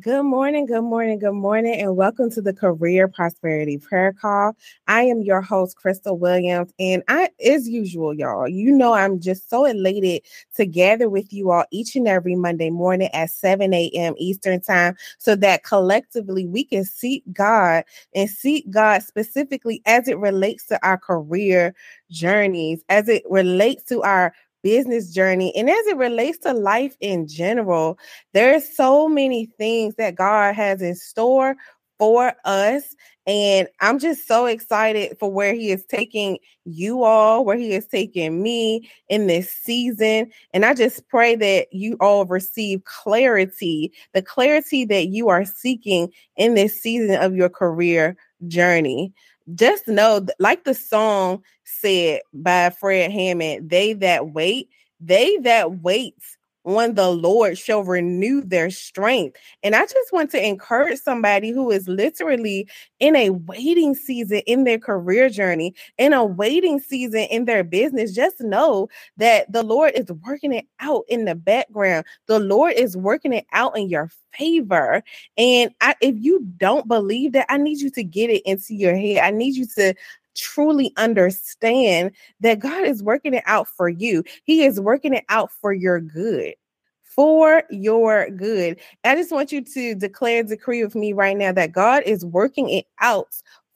Good morning, good morning, good morning, and welcome to the Career Prosperity Prayer Call. I am your host, Crystal Williams, and I, as usual, y'all, you know I'm just so elated to gather with you all each and every Monday morning at 7 a.m. Eastern Time so that collectively we can seek God and seek God specifically as it relates to our career journeys, as it relates to our business journey and as it relates to life in general there's so many things that god has in store for us and i'm just so excited for where he is taking you all where he is taking me in this season and i just pray that you all receive clarity the clarity that you are seeking in this season of your career journey just know, like the song said by Fred Hammond, they that wait, they that wait on the Lord shall renew their strength. And I just want to encourage somebody who is literally in a waiting season in their career journey, in a waiting season in their business. Just know that the Lord is working it out in the background. The Lord is working it out in your favor. And I, if you don't believe that, I need you to get it into your head. I need you to truly understand that God is working it out for you. He is working it out for your good. For your good. I just want you to declare decree with me right now that God is working it out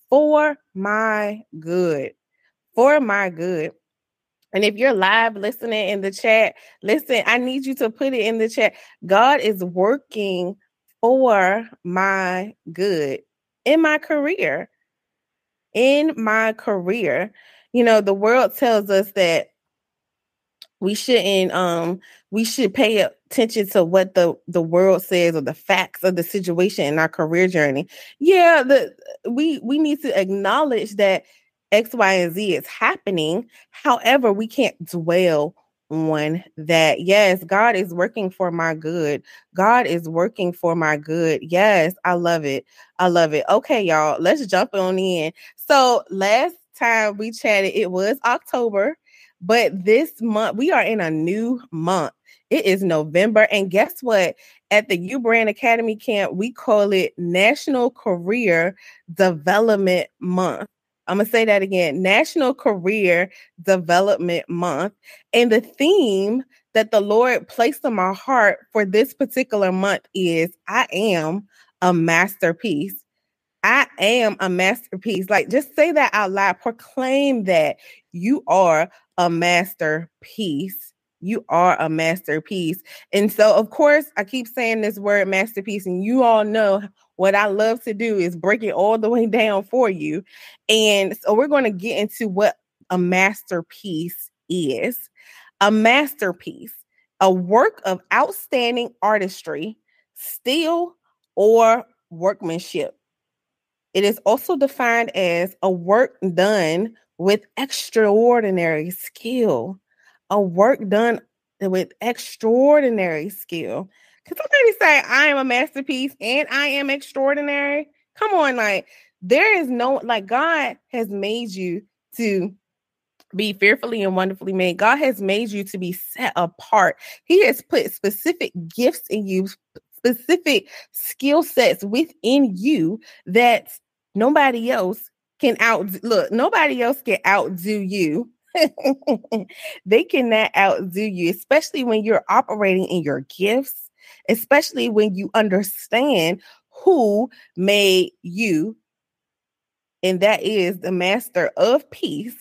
for my good. For my good. And if you're live listening in the chat, listen, I need you to put it in the chat. God is working for my good in my career in my career, you know, the world tells us that we shouldn't um we should pay attention to what the the world says or the facts of the situation in our career journey. Yeah the we we need to acknowledge that x y and z is happening. However we can't dwell on that. Yes, God is working for my good. God is working for my good. Yes, I love it. I love it. Okay, y'all, let's jump on in. So, last time we chatted, it was October, but this month we are in a new month. It is November. And guess what? At the U Brand Academy camp, we call it National Career Development Month. I'm going to say that again National Career Development Month. And the theme that the Lord placed on my heart for this particular month is I am a masterpiece. I am a masterpiece. Like, just say that out loud. Proclaim that you are a masterpiece. You are a masterpiece. And so, of course, I keep saying this word masterpiece, and you all know what I love to do is break it all the way down for you. And so we're going to get into what a masterpiece is. A masterpiece, a work of outstanding artistry, skill, or workmanship. It is also defined as a work done with extraordinary skill, a work done with extraordinary skill. Can somebody say I am a masterpiece and I am extraordinary? Come on, like there is no like God has made you to be fearfully and wonderfully made. God has made you to be set apart. He has put specific gifts in you, specific skill sets within you that nobody else can out look, nobody else can outdo you. they cannot outdo you, especially when you're operating in your gifts especially when you understand who made you. And that is the master of peace.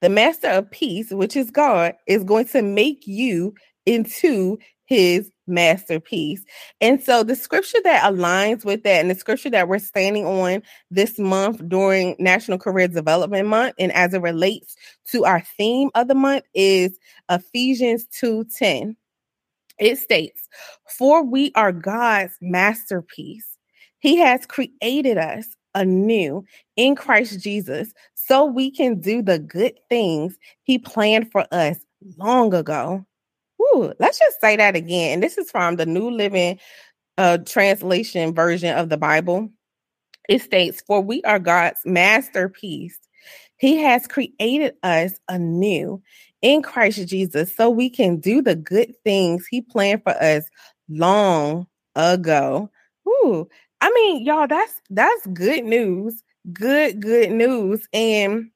The master of peace, which is God, is going to make you into his masterpiece. And so the scripture that aligns with that and the scripture that we're standing on this month during National Career Development Month and as it relates to our theme of the month is Ephesians 2:10. It states, For we are God's masterpiece. He has created us anew in Christ Jesus so we can do the good things He planned for us long ago. Ooh, let's just say that again. And this is from the New Living uh, Translation version of the Bible. It states, For we are God's masterpiece. He has created us anew in Christ Jesus so we can do the good things He planned for us long ago. Ooh, I mean, y'all, that's that's good news. Good, good news. And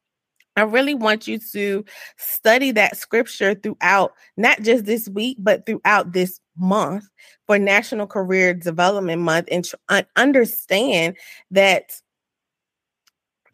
I really want you to study that scripture throughout, not just this week, but throughout this month for National Career Development Month and tr- understand that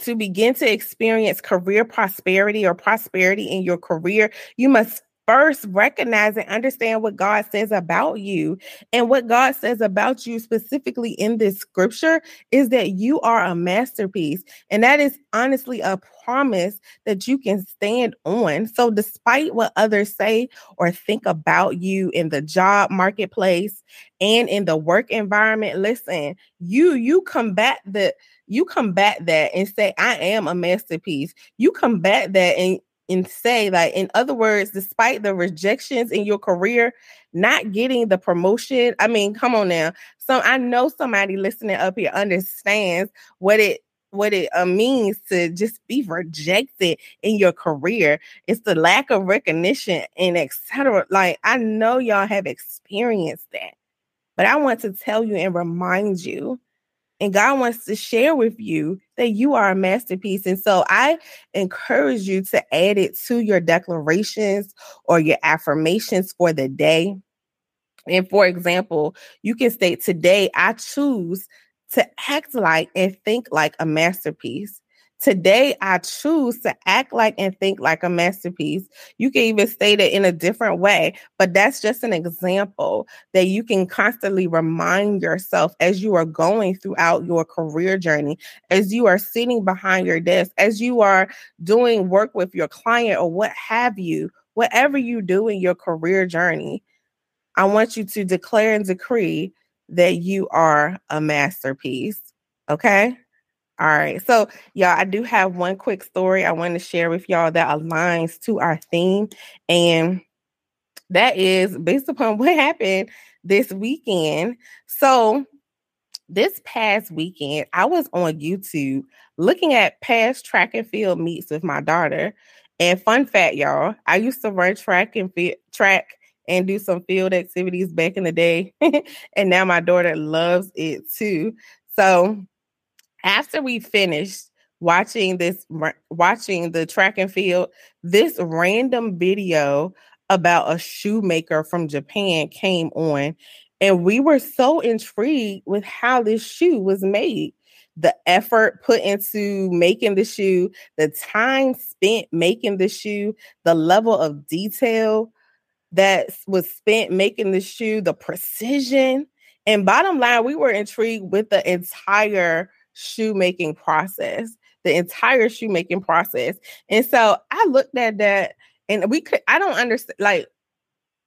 to begin to experience career prosperity or prosperity in your career, you must first recognize and understand what God says about you. And what God says about you specifically in this scripture is that you are a masterpiece. And that is honestly a promise that you can stand on. So, despite what others say or think about you in the job marketplace and in the work environment, listen, you you combat the you combat that and say, I am a masterpiece. You combat that and and say like in other words despite the rejections in your career not getting the promotion i mean come on now. So i know somebody listening up here understands what it what it uh, means to just be rejected in your career. It's the lack of recognition and etc like i know y'all have experienced that but i want to tell you and remind you and God wants to share with you that you are a masterpiece. And so I encourage you to add it to your declarations or your affirmations for the day. And for example, you can state, Today I choose to act like and think like a masterpiece. Today, I choose to act like and think like a masterpiece. You can even state it in a different way, but that's just an example that you can constantly remind yourself as you are going throughout your career journey, as you are sitting behind your desk, as you are doing work with your client or what have you, whatever you do in your career journey. I want you to declare and decree that you are a masterpiece. Okay. All right. So, y'all, I do have one quick story I want to share with y'all that aligns to our theme. And that is based upon what happened this weekend. So, this past weekend, I was on YouTube looking at past track and field meets with my daughter. And fun fact, y'all, I used to run track and field track and do some field activities back in the day. and now my daughter loves it too. So after we finished watching this watching the track and field this random video about a shoemaker from Japan came on and we were so intrigued with how this shoe was made. The effort put into making the shoe the time spent making the shoe the level of detail that was spent making the shoe the precision and bottom line we were intrigued with the entire shoemaking process, the entire shoemaking process. And so I looked at that and we could, I don't understand, like,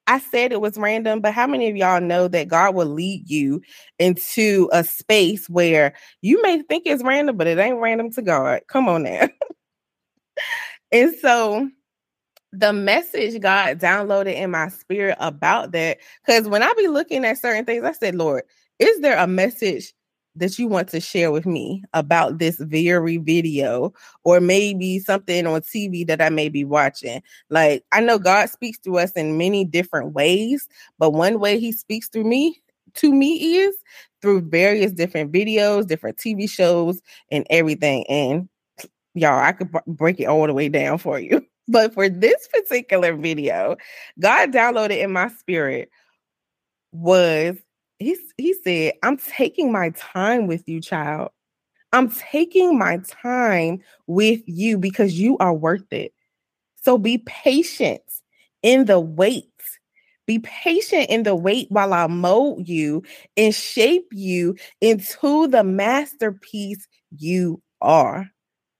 I said it was random, but how many of y'all know that God will lead you into a space where you may think it's random, but it ain't random to God? Come on now. and so the message God downloaded in my spirit about that, because when I be looking at certain things, I said, Lord, is there a message that you want to share with me about this very video or maybe something on TV that I may be watching. Like I know God speaks to us in many different ways, but one way he speaks through me to me is through various different videos, different TV shows and everything. And y'all, I could b- break it all the way down for you. But for this particular video, God downloaded in my spirit was he, he said, I'm taking my time with you, child. I'm taking my time with you because you are worth it. So be patient in the wait. Be patient in the wait while I mold you and shape you into the masterpiece you are.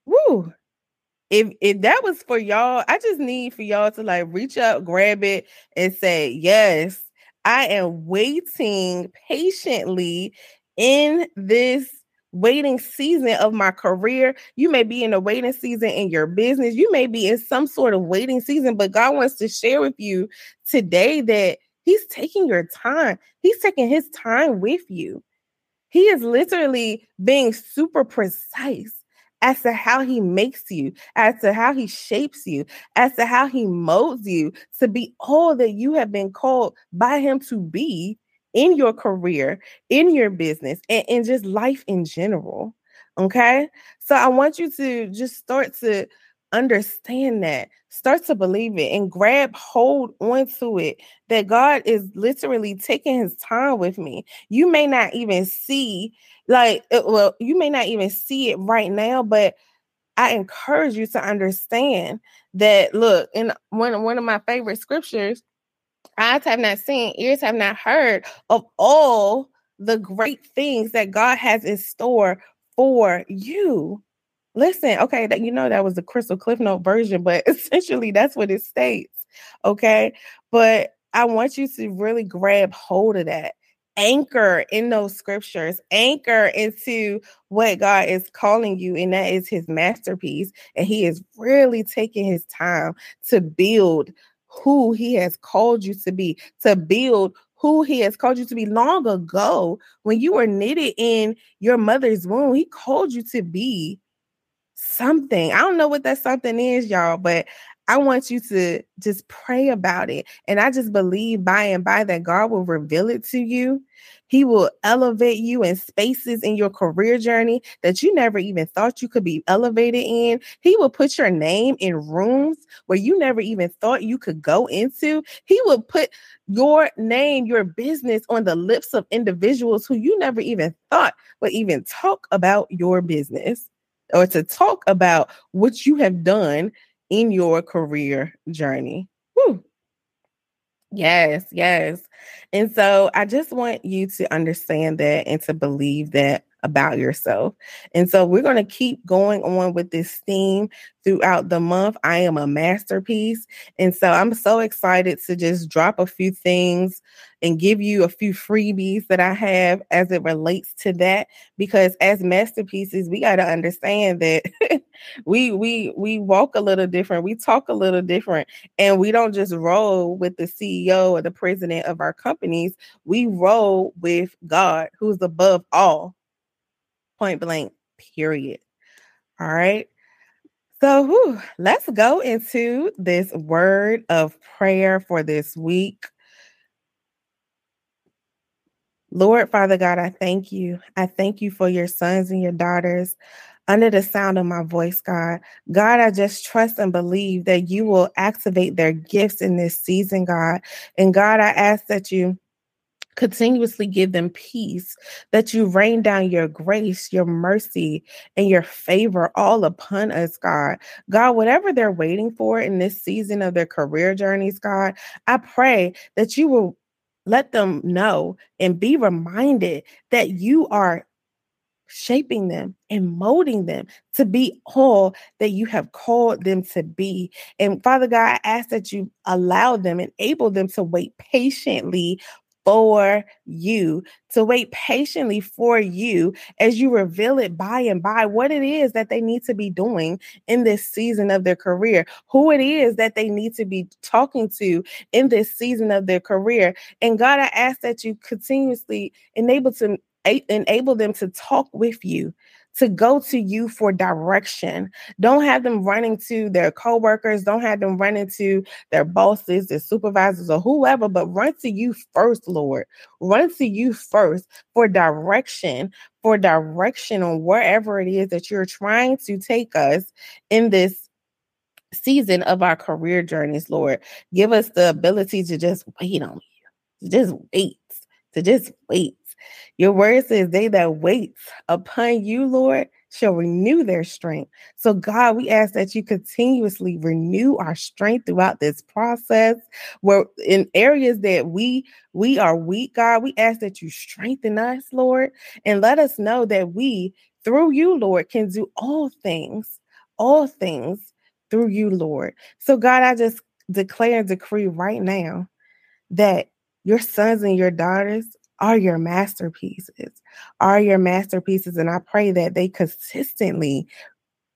Woo. If if that was for y'all, I just need for y'all to like reach up, grab it, and say, Yes, I am waiting patiently in this waiting season of my career. You may be in a waiting season in your business. You may be in some sort of waiting season, but God wants to share with you today that He's taking your time. He's taking His time with you. He is literally being super precise as to how he makes you, as to how he shapes you, as to how he molds you to be all that you have been called by him to be in your career, in your business, and, and just life in general. Okay. So I want you to just start to understand that, start to believe it, and grab hold onto it that God is literally taking his time with me. You may not even see, like, uh, well, you may not even see it right now, but I encourage you to understand that look, in one, one of my favorite scriptures, eyes have not seen, ears have not heard of all the great things that God has in store for you. Listen, okay, that you know that was the Crystal Cliff Note version, but essentially that's what it states. Okay. But I want you to really grab hold of that. Anchor in those scriptures, anchor into what God is calling you, and that is his masterpiece. And he is really taking his time to build who he has called you to be, to build who he has called you to be long ago when you were knitted in your mother's womb. He called you to be something. I don't know what that something is, y'all, but I want you to just pray about it. And I just believe by and by that God will reveal it to you. He will elevate you in spaces in your career journey that you never even thought you could be elevated in. He will put your name in rooms where you never even thought you could go into. He will put your name, your business on the lips of individuals who you never even thought would even talk about your business or to talk about what you have done in your career journey. Yes, yes. And so I just want you to understand that and to believe that about yourself. And so we're going to keep going on with this theme throughout the month. I am a masterpiece. And so I'm so excited to just drop a few things and give you a few freebies that I have as it relates to that because as masterpieces we got to understand that we we we walk a little different, we talk a little different and we don't just roll with the CEO or the president of our companies, we roll with God who's above all point blank, period. All right. So whew, let's go into this word of prayer for this week. Lord, Father God, I thank you. I thank you for your sons and your daughters under the sound of my voice, God. God, I just trust and believe that you will activate their gifts in this season, God. And God, I ask that you continuously give them peace, that you rain down your grace, your mercy, and your favor all upon us, God. God, whatever they're waiting for in this season of their career journeys, God, I pray that you will let them know and be reminded that you are shaping them and molding them to be all that you have called them to be. And Father God, I ask that you allow them, enable them to wait patiently for you, to wait patiently for you as you reveal it by and by what it is that they need to be doing in this season of their career, who it is that they need to be talking to in this season of their career. And God, I ask that you continuously enable to enable them to talk with you to go to you for direction. Don't have them running to their coworkers. Don't have them running to their bosses, their supervisors, or whoever, but run to you first, Lord. Run to you first for direction, for direction on wherever it is that you're trying to take us in this season of our career journeys, Lord. Give us the ability to just wait on you, to just wait, to just wait your word says, They that wait upon you, Lord, shall renew their strength. So, God, we ask that you continuously renew our strength throughout this process. Where in areas that we we are weak, God, we ask that you strengthen us, Lord, and let us know that we, through you, Lord, can do all things, all things through you, Lord. So, God, I just declare and decree right now that your sons and your daughters are your masterpieces, are your masterpieces. And I pray that they consistently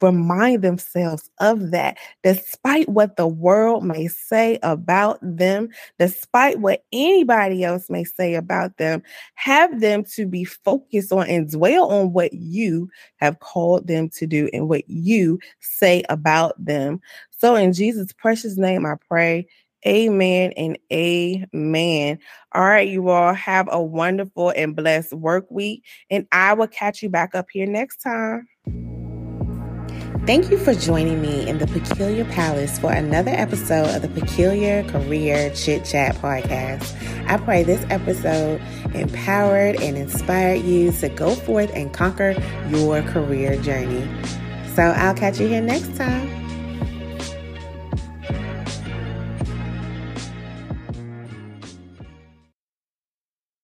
remind themselves of that, despite what the world may say about them, despite what anybody else may say about them, have them to be focused on and dwell on what you have called them to do and what you say about them. So, in Jesus' precious name, I pray. Amen and amen. All right, you all have a wonderful and blessed work week, and I will catch you back up here next time. Thank you for joining me in the Peculiar Palace for another episode of the Peculiar Career Chit Chat podcast. I pray this episode empowered and inspired you to go forth and conquer your career journey. So I'll catch you here next time.